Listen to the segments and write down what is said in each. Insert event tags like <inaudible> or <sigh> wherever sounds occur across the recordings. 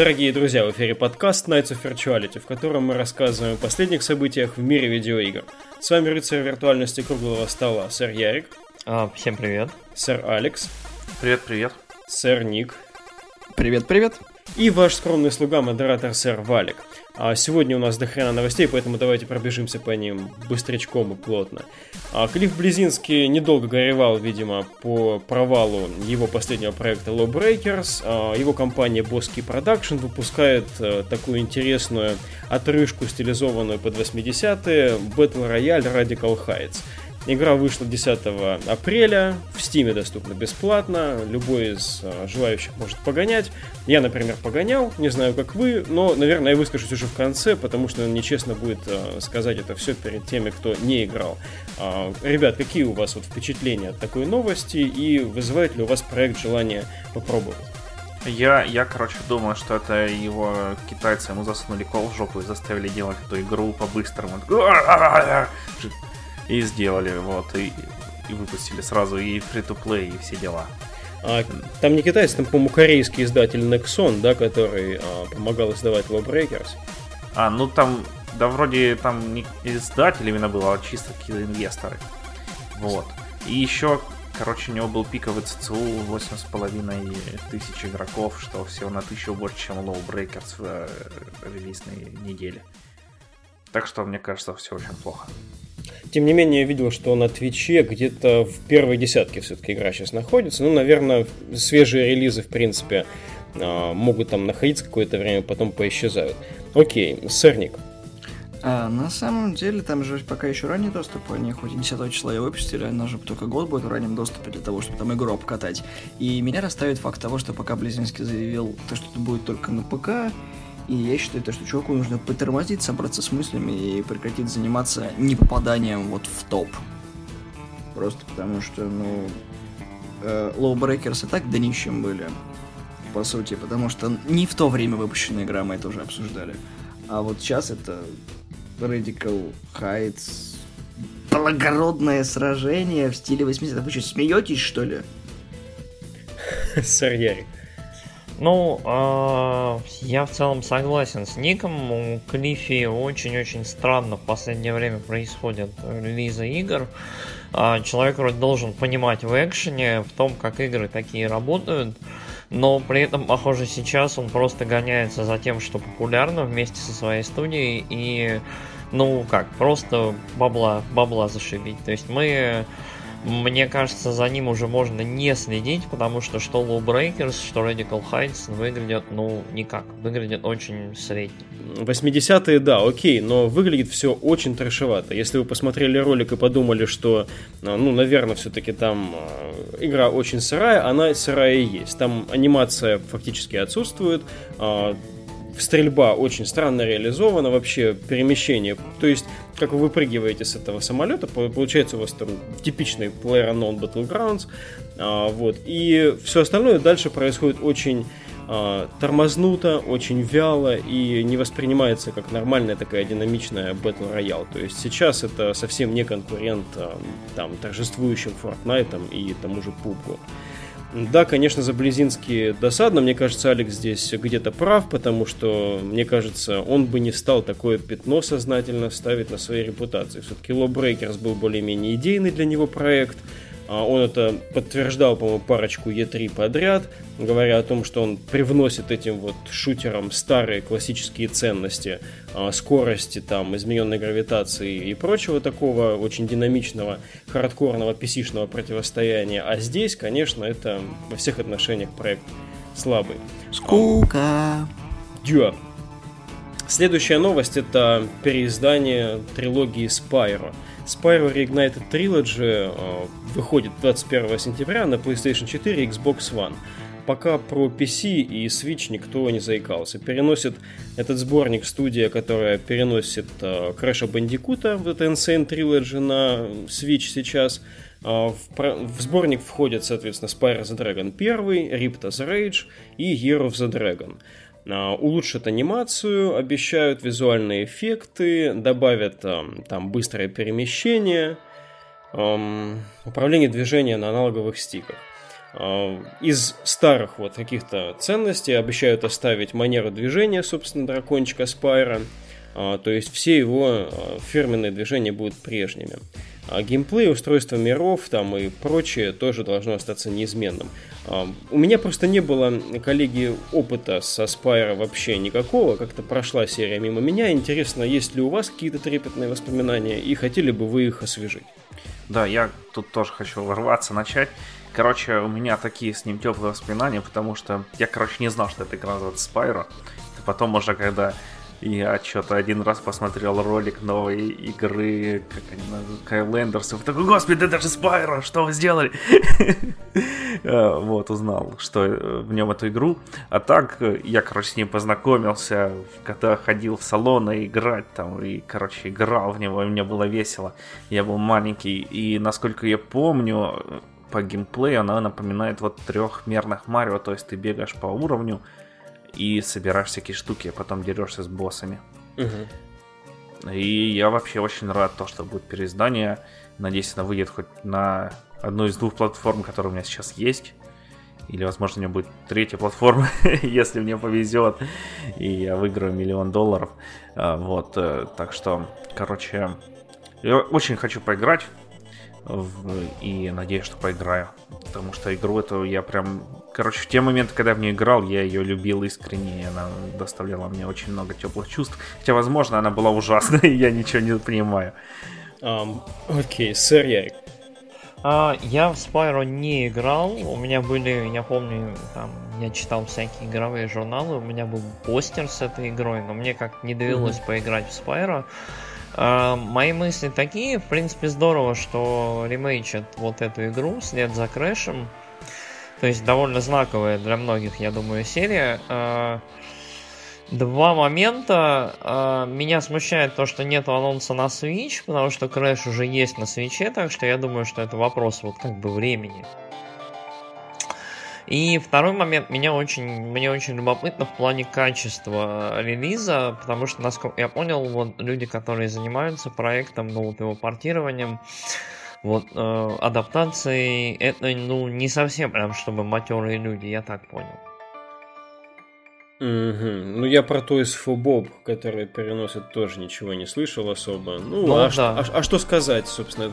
Дорогие друзья, в эфире подкаст Nights of Virtuality, в котором мы рассказываем о последних событиях в мире видеоигр. С вами рыцарь виртуальности круглого стола, сэр Ярик. А, всем привет. Сэр Алекс. Привет-привет. Сэр Ник. Привет-привет. И ваш скромный слуга, модератор сэр Валик. А сегодня у нас до хрена новостей, поэтому давайте пробежимся по ним быстрячком и плотно. А Клифф Близинский недолго горевал, видимо, по провалу его последнего проекта Lawbreakers. А его компания Bosky Production выпускает а, такую интересную отрыжку, стилизованную под 80-е, Battle Royale Radical Heights. Игра вышла 10 апреля, в Стиме доступна бесплатно, любой из э, желающих может погонять. Я, например, погонял, не знаю, как вы, но, наверное, я выскажусь уже в конце, потому что нечестно будет э, сказать это все перед теми, кто не играл. Э, ребят, какие у вас вот впечатления от такой новости и вызывает ли у вас проект желание попробовать? Я, я, короче, думаю, что это его китайцы ему засунули кол в жопу и заставили делать эту игру по-быстрому и сделали, вот, и, и выпустили сразу и free-to-play, и все дела. А, там не китайцы, там, по-моему, корейский издатель Nexon, да, который а, помогал издавать Lawbreakers. А, ну там, да вроде там не издатель именно был, а чисто какие-то инвесторы. Вот. И еще, короче, у него был пиковый ЦЦУ 8,5 тысяч игроков, что всего на тысячу больше, чем Lawbreakers в э, релизной неделе. Так что, мне кажется, все очень плохо. Тем не менее, я видел, что на Твиче где-то в первой десятке все-таки игра сейчас находится. Ну, наверное, свежие релизы, в принципе, а, могут там находиться какое-то время, потом поисчезают. Окей, сырник. А, на самом деле, там же пока еще ранний доступ, они хоть и 10 числа ее выпустили, она же только год будет в раннем доступе для того, чтобы там игру обкатать. И меня расставит факт того, что пока Близинский заявил, то, что это будет только на ПК, и я считаю, то, что чуваку нужно потормозить, собраться с мыслями и прекратить заниматься не попаданием вот в топ. Просто потому что, ну, э, Breakers и так днищем были, по сути, потому что не в то время выпущенная игра, мы это уже обсуждали. А вот сейчас это Radical Heights, благородное сражение в стиле 80-х. Вы что, смеетесь, что ли? <laughs> Сэр Ярик. Ну, э, я в целом согласен с Ником. У Клиффи очень-очень странно в последнее время происходят релизы игр. Э, человек вроде должен понимать в экшене, в том, как игры такие работают. Но при этом, похоже, сейчас он просто гоняется за тем, что популярно вместе со своей студией и, ну как, просто бабла, бабла зашибить. То есть мы мне кажется, за ним уже можно не следить, потому что что Low Breakers, что Radical Heights выглядят, ну, никак. Выглядят очень средне. 80-е, да, окей, но выглядит все очень трешевато. Если вы посмотрели ролик и подумали, что, а, ну, наверное, все-таки там а, игра очень сырая, она сырая и есть. Там анимация фактически отсутствует, а, стрельба очень странно реализована, вообще перемещение. То есть, как вы выпрыгиваете с этого самолета, получается у вас там типичный PlayerUnknown Battlegrounds, а, вот, и все остальное дальше происходит очень а, тормознуто, очень вяло и не воспринимается как нормальная такая динамичная Battle Royale. То есть сейчас это совсем не конкурент а, там торжествующим Fortnite и тому же PUBG. Да, конечно, за Близинский досадно. Мне кажется, Алекс здесь где-то прав, потому что, мне кажется, он бы не стал такое пятно сознательно ставить на своей репутации. Все-таки Lawbreakers был более-менее идейный для него проект – он это подтверждал, по-моему, парочку Е3 подряд, говоря о том, что он привносит этим вот шутерам старые классические ценности, а, скорости, там, измененной гравитации и прочего такого очень динамичного, хардкорного, pc противостояния. А здесь, конечно, это во всех отношениях проект слабый. Скука. Дюа. Следующая новость это переиздание трилогии Spyro. Spyro Reignited Trilogy э, выходит 21 сентября на PlayStation 4 и Xbox One. Пока про PC и Switch никто не заикался. Переносит этот сборник студия, которая переносит э, Crash Bandicoot, вот это Insane Trilogy на Switch сейчас. Э, в, сборник входят, соответственно, Spyro the Dragon 1, Ripto's Rage и Year of the Dragon. А, улучшат анимацию, обещают визуальные эффекты, добавят там быстрое перемещение, управление движения на аналоговых стиках. Из старых вот каких-то ценностей обещают оставить манеру движения, собственно, дракончика Спайра. То есть все его фирменные движения будут прежними. А геймплей, устройство миров там и прочее тоже должно остаться неизменным. А, у меня просто не было, коллеги, опыта со Spyro вообще никакого. Как-то прошла серия мимо меня. Интересно, есть ли у вас какие-то трепетные воспоминания и хотели бы вы их освежить? Да, я тут тоже хочу ворваться, начать. Короче, у меня такие с ним теплые воспоминания, потому что я, короче, не знал, что это игра называется Spyro. Потом уже, когда я что-то один раз посмотрел ролик новой игры, как они называются, и такой, господи, это же Спайро, что вы сделали? <laughs> Э, вот, узнал, что э, в нем эту игру. А так, э, я, короче, с ним познакомился, когда ходил в салоны играть там, и, короче, играл в него, и мне было весело. Я был маленький, и, насколько я помню, по геймплею она напоминает вот трехмерных Марио, то есть ты бегаешь по уровню, и собираешь всякие штуки, а потом дерешься с боссами. Угу. И я вообще очень рад то, что будет переиздание. Надеюсь, она выйдет хоть на одну из двух платформ, которые у меня сейчас есть. Или, возможно, у меня будет третья платформа, <laughs> если мне повезет, и я выиграю миллион долларов. А, вот, э, так что, короче, я очень хочу поиграть и надеюсь, что поиграю. Потому что игру эту я прям... Короче, в те моменты, когда я в нее играл, я ее любил искренне, и она доставляла мне очень много теплых чувств. Хотя, возможно, она была ужасной, <laughs> и я ничего не понимаю. Окей, сэр Ярик. А, я в Spyro не играл. У меня были, я помню, там, я читал всякие игровые журналы, у меня был постер с этой игрой, но мне как не довелось mm-hmm. поиграть в Spyro. А, мои мысли такие, в принципе, здорово, что ремейчат вот эту игру след за Крэшем. То есть довольно знаковая для многих, я думаю, серия. А, два момента. А, меня смущает то, что нет анонса на Switch, потому что Crash уже есть на Switch, так что я думаю, что это вопрос вот как бы времени. И второй момент, меня очень, мне очень любопытно в плане качества релиза, потому что, насколько я понял, вот люди, которые занимаются проектом, ну, вот его портированием, вот, э, адаптацией, это, ну, не совсем прям, чтобы матерые люди, я так понял. Угу. Ну, я про Toys for Bob, который переносят, тоже ничего не слышал особо. Ну, ну а, да. а, а что сказать, собственно?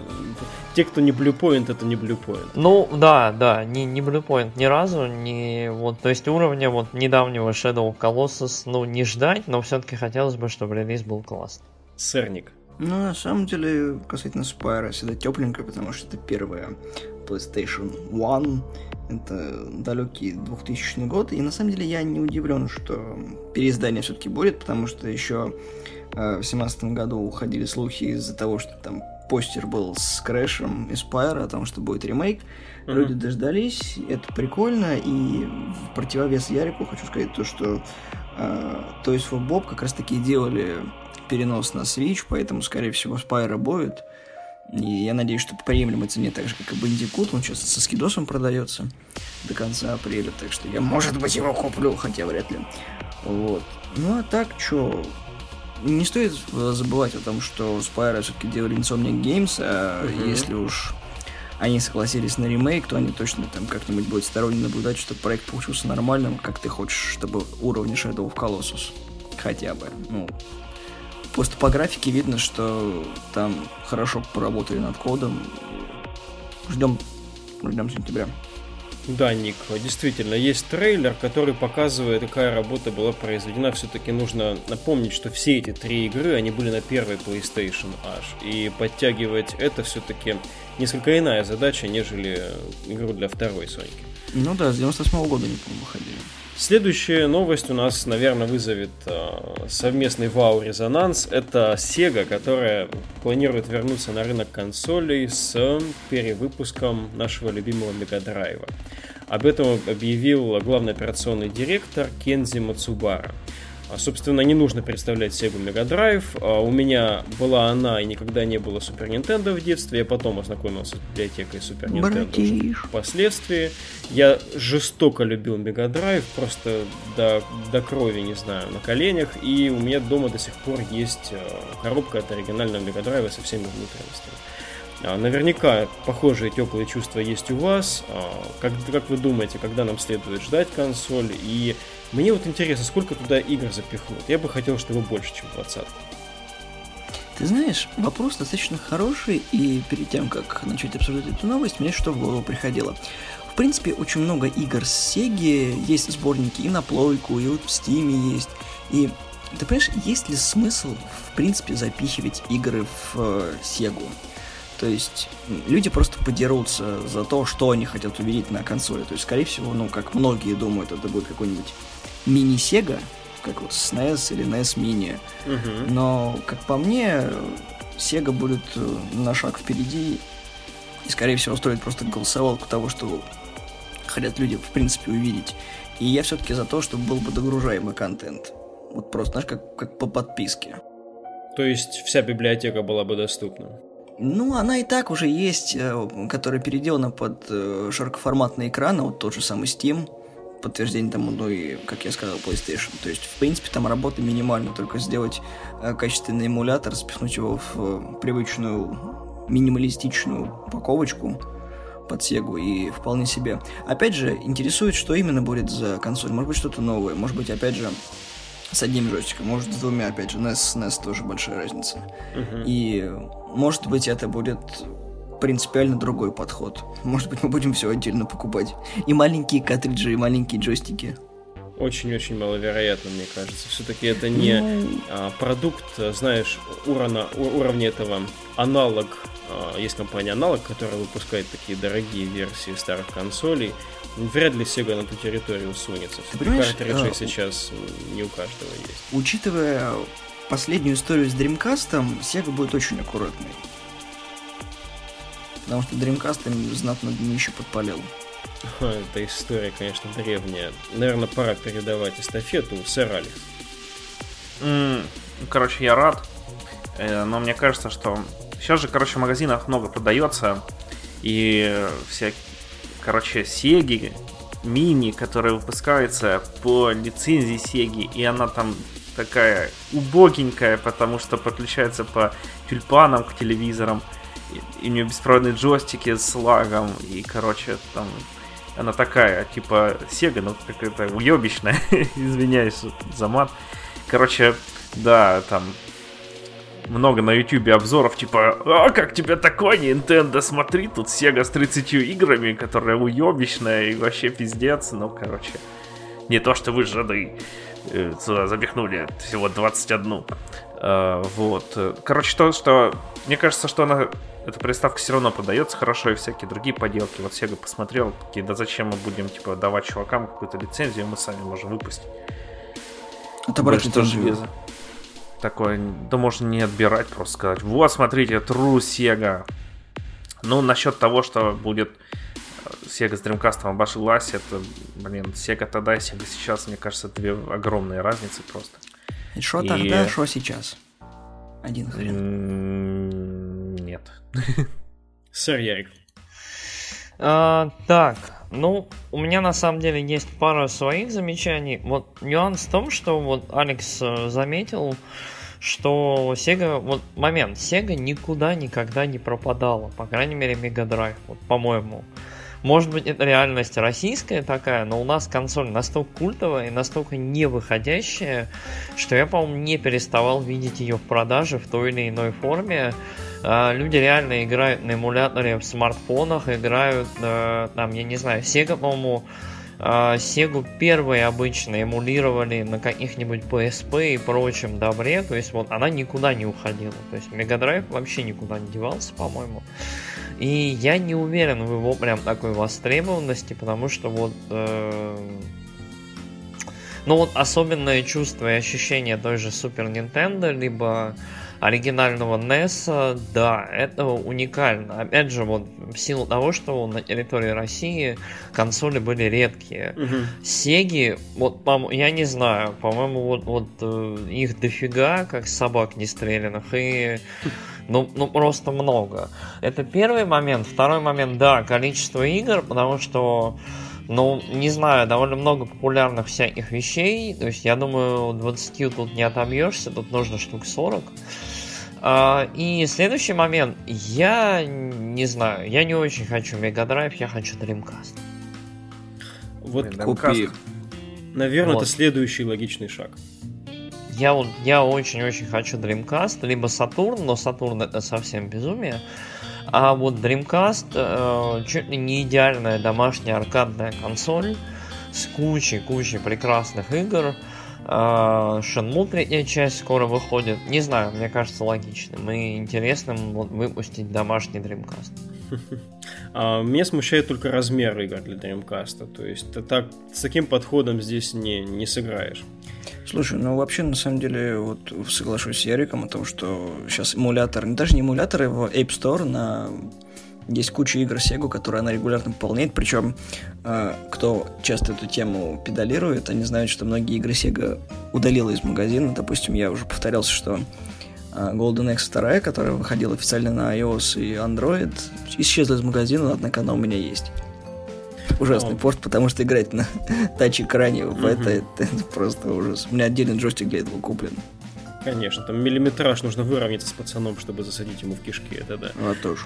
Те, кто не Bluepoint, это не Bluepoint. Ну, да, да, не, не Bluepoint ни разу, не вот, то есть уровня вот недавнего Shadow Colossus, ну, не ждать, но все-таки хотелось бы, чтобы релиз был классный. Сырник. Ну, на самом деле, касательно Spyro, всегда тепленько, потому что это первая PlayStation One, это далекий 2000 год, и на самом деле я не удивлен, что переиздание все-таки будет, потому что еще э, в семнадцатом году уходили слухи из-за того, что там постер был с Крэшем и Спайра о том, что будет ремейк. Mm-hmm. Люди дождались, это прикольно, и в противовес Ярику хочу сказать то, что э, Toys for Bob как раз таки делали перенос на Switch, поэтому, скорее всего, Спайра будет. И я надеюсь, что по приемлемой цене, так же, как и Бандикут, он сейчас со скидосом продается до конца апреля, так что я, может быть, его куплю, хотя вряд ли. Вот. Ну, а так, что не стоит забывать о том, что Spyro все-таки делали Insomniac Games, а uh-huh. если уж они согласились на ремейк, то они точно там как-нибудь будут сторонне наблюдать, чтобы проект получился нормальным, как ты хочешь, чтобы уровни Shadow of Colossus. Хотя бы. Ну, Просто по графике видно, что там хорошо поработали над кодом. Ждем, ждем сентября. Да, Ник, действительно, есть трейлер, который показывает, какая работа была произведена. Все-таки нужно напомнить, что все эти три игры, они были на первой PlayStation аж. И подтягивать это все-таки несколько иная задача, нежели игру для второй Соньки. Ну да, с 98 -го года не помню, выходили. Следующая новость у нас, наверное, вызовет э, совместный вау-резонанс. Это Sega, которая планирует вернуться на рынок консолей с перевыпуском нашего любимого Мегадрайва. Об этом объявил главный операционный директор Кензи Мацубара. А, собственно, не нужно представлять Sega Mega Drive. А, у меня была она и никогда не было Super Nintendo в детстве. Я потом ознакомился с библиотекой Super Nintendo впоследствии. Я жестоко любил Mega Drive, просто до, до крови, не знаю, на коленях. И у меня дома до сих пор есть а, коробка от оригинального Mega Drive со всеми внутренностями. А, наверняка похожие теплые чувства есть у вас. А, как, как вы думаете, когда нам следует ждать консоль? И мне вот интересно, сколько туда игр запихнут? Я бы хотел, чтобы больше, чем 20 ты знаешь, вопрос достаточно хороший, и перед тем, как начать обсуждать эту новость, мне что в голову приходило. В принципе, очень много игр с Sega, есть сборники и на плойку, и вот в Steam есть. И ты понимаешь, есть ли смысл, в принципе, запихивать игры в э, Sega? То есть люди просто подерутся за то, что они хотят увидеть на консоли. То есть, скорее всего, ну, как многие думают, это будет какой-нибудь мини-Sega, как вот SNES или NES Mini. Угу. Но, как по мне, Sega будет э, на шаг впереди и, скорее всего, устроит просто голосовалку того, что хотят люди, в принципе, увидеть. И я все-таки за то, чтобы был бы догружаемый контент. Вот просто, знаешь, как, как по подписке. То есть вся библиотека была бы доступна? Ну, она и так уже есть, э, которая переделана под э, широкоформатный экран, вот тот же самый Steam подтверждение тому, ну и, как я сказал, PlayStation. То есть, в принципе, там работа минимальна, только сделать э, качественный эмулятор, спихнуть его в привычную минималистичную упаковочку под Сегу и вполне себе. Опять же, интересует, что именно будет за консоль. Может быть, что-то новое. Может быть, опять же, с одним джойстиком, может, с двумя, опять же, NES, NES тоже большая разница. Uh-huh. И, может быть, это будет принципиально другой подход. Может быть, мы будем все отдельно покупать. И маленькие картриджи, и маленькие джойстики. Очень-очень маловероятно, мне кажется. Все-таки это не ну... а, продукт, знаешь, уровня, уровня этого аналог. А, есть компания аналог, которая выпускает такие дорогие версии старых консолей. Вряд ли Sega на ту территорию сунется. Картриджи а, сейчас не у каждого есть. Учитывая последнюю историю с Dreamcast, Sega будет очень аккуратной. Потому что Dreamcast им знатно днище подпалил. Эта история, конечно, древняя. Наверное, пора передавать эстафету сэр Алекс. Mm, короче, я рад. Э, но мне кажется, что сейчас же, короче, в магазинах много продается. И все, короче, Сеги, мини, которая выпускается по лицензии Сеги, и она там такая убогенькая, потому что подключается по тюльпанам к телевизорам и у нее беспроводные джойстики с лагом, и, короче, там она такая, типа, Sega, ну, какая-то уебищная, <laughs> извиняюсь за мат. Короче, да, там много на ютубе обзоров, типа, а как тебе такое, Nintendo, смотри, тут Sega с 30 играми, которая уебищная и вообще пиздец, ну, короче, не то, что вы жады э, сюда запихнули всего 21. Uh, вот. Короче, то, что... Мне кажется, что она эта приставка все равно продается хорошо и всякие другие поделки. Вот Sega посмотрел, такие, да зачем мы будем типа давать чувакам какую-то лицензию, мы сами можем выпустить. Отобрать лицензию. Такое, да можно не отбирать, просто сказать, вот смотрите, true Sega. Ну, насчет того, что будет э, Sega с Dreamcast обошлась, это, блин, Sega тогда и Sega сейчас, мне кажется, две огромные разницы просто. Что и... тогда, что сейчас? Один хрен. Нет. <laughs> Сэр Ярик. А, так, ну, у меня на самом деле есть пара своих замечаний. Вот нюанс в том, что вот Алекс э, заметил, что Sega, вот момент, Sega никуда никогда не пропадала, по крайней мере Mega Drive, вот по-моему. Может быть, это реальность российская такая, но у нас консоль настолько культовая и настолько не выходящая, что я, по-моему, не переставал видеть ее в продаже в той или иной форме. А, люди реально играют на эмуляторе в смартфонах, играют, э, там, я не знаю, Sega, по-моему, Сегу первые обычно эмулировали на каких-нибудь PSP и прочем добре, то есть вот она никуда не уходила, то есть Drive вообще никуда не девался, по-моему. И я не уверен в его прям такой востребованности, потому что вот... Э, ну вот особенное чувство и ощущение той же Super Nintendo, либо оригинального NES, да, это уникально. Опять же, вот в силу того, что на территории России консоли были редкие. Угу. Сеги, вот, я не знаю, по-моему, вот, вот э, их дофига, как собак не стрелянных, и ну, ну просто много. Это первый момент. Второй момент, да, количество игр, потому что ну, не знаю, довольно много популярных всяких вещей. То есть, я думаю, 20 тут не отобьешься, тут нужно штук 40. А, и следующий момент. Я не знаю, я не очень хочу Mega Drive, я хочу Dreamcast. Вот Купи. Наверное, Вот. это следующий логичный шаг. Я, вот- я очень-очень хочу Dreamcast, либо Saturn, но Saturn это совсем безумие. А вот Dreamcast э, чуть ли не идеальная домашняя аркадная консоль с кучей-кучей прекрасных игр. Э, Shenmue третья часть скоро выходит. Не знаю, мне кажется логичным и интересным вот выпустить домашний Dreamcast. <laughs> А, меня смущает только размер игр для Dreamcast. То есть так, с таким подходом здесь не, не сыграешь. Слушай, ну вообще, на самом деле, вот соглашусь с Яриком о том, что сейчас эмулятор, даже не эмуляторы, в App Store на есть куча игр Sega, которые она регулярно пополняет, причем э, кто часто эту тему педалирует, они знают, что многие игры Sega удалила из магазина. Допустим, я уже повторялся, что э, Golden Axe 2, которая выходила официально на iOS и Android, исчезла из магазина, однако она у меня есть. Ужасный О. порт, потому что играть на <laughs> тач-экране в это, это, <laughs> это просто ужас. У меня отдельный джойстик для этого куплен. Конечно, там миллиметраж нужно выровняться с пацаном, чтобы засадить ему в кишки, это да. Вот тоже.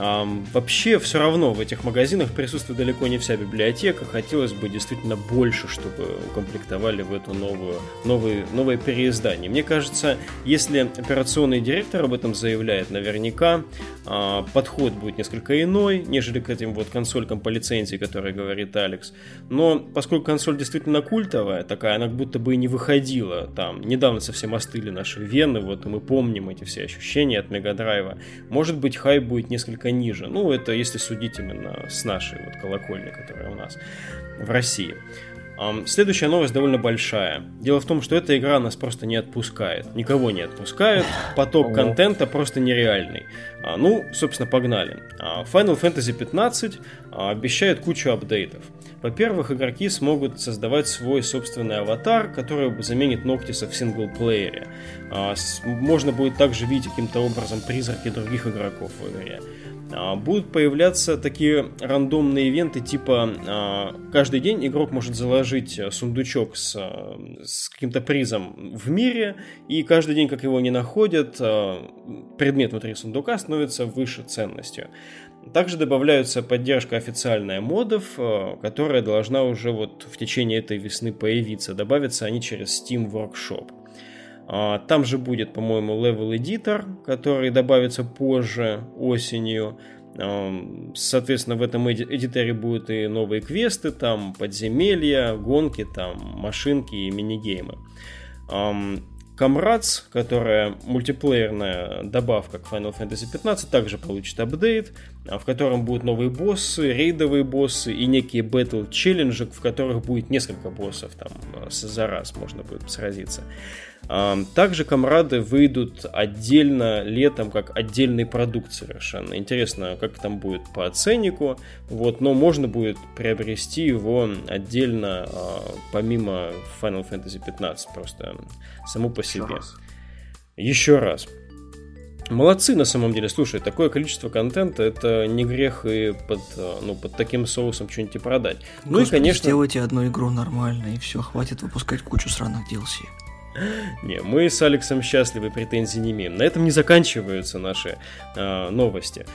Вообще, все равно в этих магазинах присутствует далеко не вся библиотека. Хотелось бы действительно больше, чтобы укомплектовали в эту новую, новые, новое переиздание. Мне кажется, если операционный директор об этом заявляет, наверняка а, подход будет несколько иной, нежели к этим вот консолькам по лицензии, которые говорит Алекс. Но поскольку консоль действительно культовая, такая, она как будто бы и не выходила там. Недавно совсем остыли наши вены, вот и мы помним эти все ощущения от Мегадрайва. Может быть, хайп будет несколько ниже. Ну, это если судить именно с нашей вот колокольни, которая у нас в России. Следующая новость довольно большая. Дело в том, что эта игра нас просто не отпускает. Никого не отпускает. Поток контента просто нереальный. А, Ну, собственно, погнали. А, Final Fantasy 15 а, обещает кучу апдейтов. Во-первых, игроки смогут создавать свой собственный аватар, который заменит Ноктиса в синглплеере. Можно будет также видеть каким-то образом призраки других игроков в игре. А, Будут появляться такие рандомные ивенты, типа а, каждый день игрок может заложить а, сундучок с, а, с каким-то призом в мире, и каждый день, как его не находят, а, предмет внутри сундука становится выше ценностью. Также добавляются поддержка официальная модов, э, которая должна уже вот в течение этой весны появиться. Добавятся они через Steam Workshop. А, Там же будет, по-моему, Level Editor, который добавится позже, осенью. Ам, Соответственно, в этом эди- эдиторе будут и новые квесты, там подземелья, гонки, там машинки и минигеймы. Ам, Comrades, которая мультиплеерная добавка к Final Fantasy 15, также получит апдейт, а, в котором будут новые боссы, рейдовые боссы и некие батл челленджи, в которых будет несколько боссов там а, за раз можно будет сразиться. А, Также комрады выйдут отдельно летом, как отдельный продукт совершенно. Интересно, как там будет по ценнику, вот, но можно будет приобрести его отдельно, а, помимо Final Fantasy 15, просто само по себе. раз. Еще раз. Молодцы на самом деле. Слушай, такое количество контента это не грех и под, э, ну, под таким соусом что-нибудь и продать. Ну и, Господи, конечно, Сделайте одну игру нормально, и все, хватит выпускать кучу сраных DLC. Не, мы с Алексом счастливы, претензий не имеем. На этом не заканчиваются наши э, новости.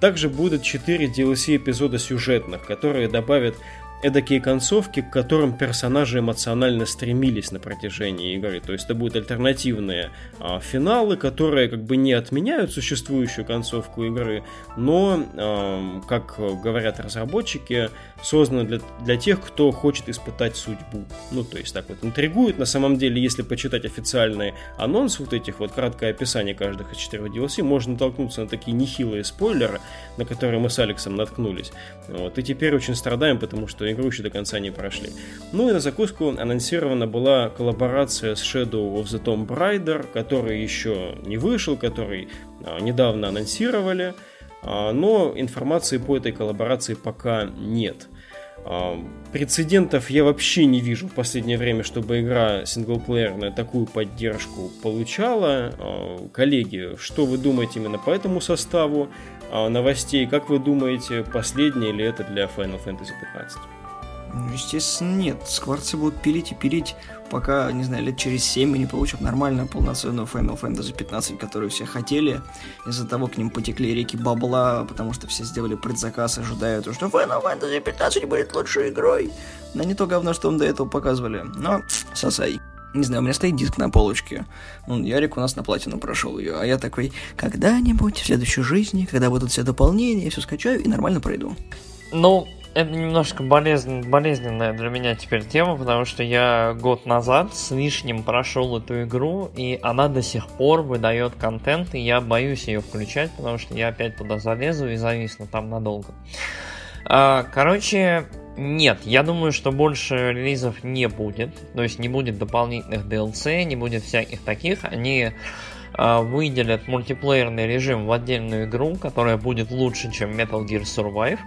Также будут 4 DLC эпизода сюжетных, которые добавят эдакие концовки, к которым персонажи эмоционально стремились на протяжении игры. То есть это будут альтернативные а, финалы, которые как бы не отменяют существующую концовку игры, но, ам, как говорят разработчики, созданы для, для тех, кто хочет испытать судьбу. Ну, то есть так вот интригует. На самом деле, если почитать официальный анонс вот этих вот краткое описание каждых из четырех DLC, можно натолкнуться на такие нехилые спойлеры, на которые мы с Алексом наткнулись. Вот, и теперь очень страдаем, потому что игру еще до конца не прошли. Ну и на закуску анонсирована была коллаборация с Shadow of the Tomb Raider, который еще не вышел, который а, недавно анонсировали, а, но информации по этой коллаборации пока нет. А, Прецедентов я вообще не вижу в последнее время, чтобы игра синглплеерная такую поддержку получала. Коллеги, что вы думаете именно по этому составу новостей? Как вы думаете, последнее ли это для Final Fantasy 15? Ну, естественно, нет. Скворцы будут пилить и пилить, пока, не знаю, лет через 7 мы не получим нормальную полноценную Final Fantasy 15, которую все хотели. Из-за того к ним потекли реки бабла, потому что все сделали предзаказ, ожидая, то, что Final Fantasy 15 будет лучшей игрой. Но не то говно, что он до этого показывали. Но, сосай. Не знаю, у меня стоит диск на полочке. Ну, Ярик у нас на платину прошел ее, а я такой, когда-нибудь в следующей жизни, когда будут все дополнения, я все скачаю и нормально пройду. Ну, это немножко болезнен, болезненная для меня теперь тема, потому что я год назад с лишним прошел эту игру, и она до сих пор выдает контент, и я боюсь ее включать, потому что я опять туда залезу и зависну там надолго. А, короче, нет, я думаю, что больше релизов не будет. То есть не будет дополнительных DLC, не будет всяких таких. Они э, выделят мультиплеерный режим в отдельную игру, которая будет лучше, чем Metal Gear Survive.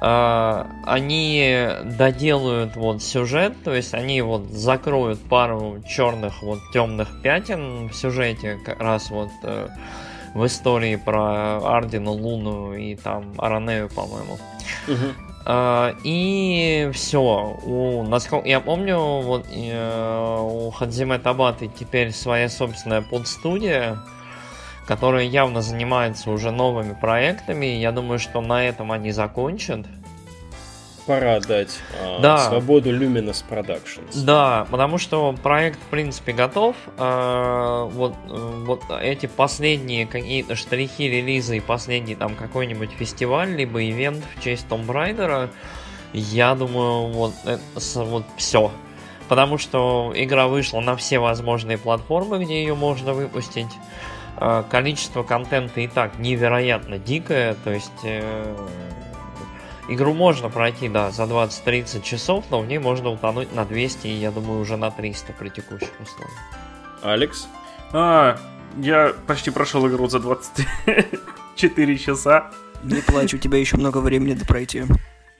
Э, они доделают вот сюжет, то есть они вот закроют пару черных вот темных пятен в сюжете, как раз вот э, в истории про Ардину, Луну и там Аранею, по-моему. Угу. Uh, и все. У, насколько я помню, вот uh, у Хадзиме Табаты теперь своя собственная подстудия, которая явно занимается уже новыми проектами. Я думаю, что на этом они закончат пора дать э, да. свободу Luminous Productions. Да, потому что проект, в принципе, готов. Э, вот, вот эти последние какие-то штрихи релиза и последний там какой-нибудь фестиваль, либо ивент в честь Tomb Raider, я думаю, вот, это, вот все. Потому что игра вышла на все возможные платформы, где ее можно выпустить. Э, количество контента и так невероятно дикое, то есть э, Игру можно пройти, да, за 20-30 часов, но в ней можно утонуть на 200 и, я думаю, уже на 300 при текущих условиях. Алекс? А, я почти прошел игру за 24 часа. Не плачь, у тебя еще много времени до пройти.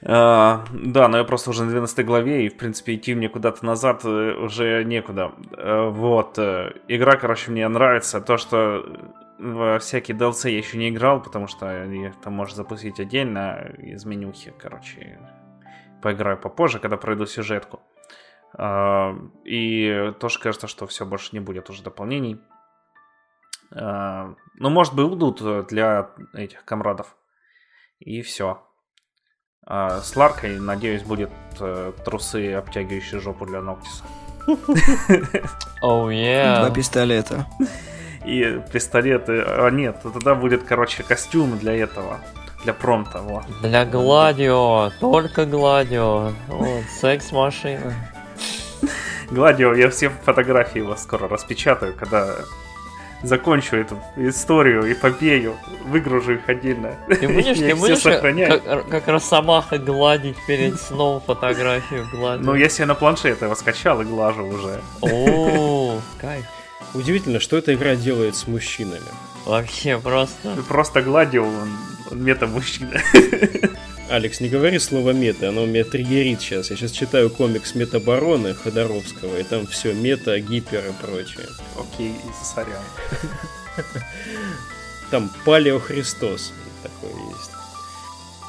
А, да, но я просто уже на 12 главе, и, в принципе, идти мне куда-то назад э, уже некуда. Э, вот. Э, игра, короче, мне нравится. То, что во всякие DLC я еще не играл, потому что их там можно запустить отдельно из менюхи, короче. Поиграю попозже, когда пройду сюжетку. А, и тоже кажется, что все, больше не будет уже дополнений. А, ну, может быть, будут для этих комрадов. И все. А с Ларкой, надеюсь, будет э, трусы, обтягивающие жопу для Ноктиса. <laughs> Oh, yeah. Два пистолета и пистолеты. А нет, тогда будет, короче, костюм для этого. Для промта, вот. Для Гладио, только Гладио. Вот, секс-машина. Гладио, я все фотографии его скоро распечатаю, когда закончу эту историю, и эпопею, выгружу их отдельно. Ты будешь, ты будешь как, как Росомаха гладить перед сном фотографию гладить? Ну, я себе на планшет его скачал и глажу уже. О, кайф. Удивительно, что эта игра делает с мужчинами. Вообще просто. Просто гладил, он, он мета-мужчина. Алекс, не говори слово мета, оно меня триггерит сейчас. Я сейчас читаю комикс Метабороны Ходоровского, и там все мета, гипер и прочее. Окей, сорян. Там Палео Христос такой.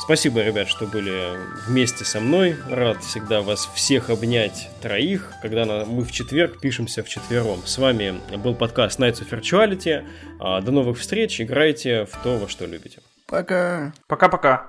Спасибо, ребят, что были вместе со мной. Рад всегда вас всех обнять троих, когда мы в четверг пишемся в четвером. С вами был подкаст Nights of Virtuality. А, до новых встреч. Играйте в то, во что любите. Пока. Пока-пока.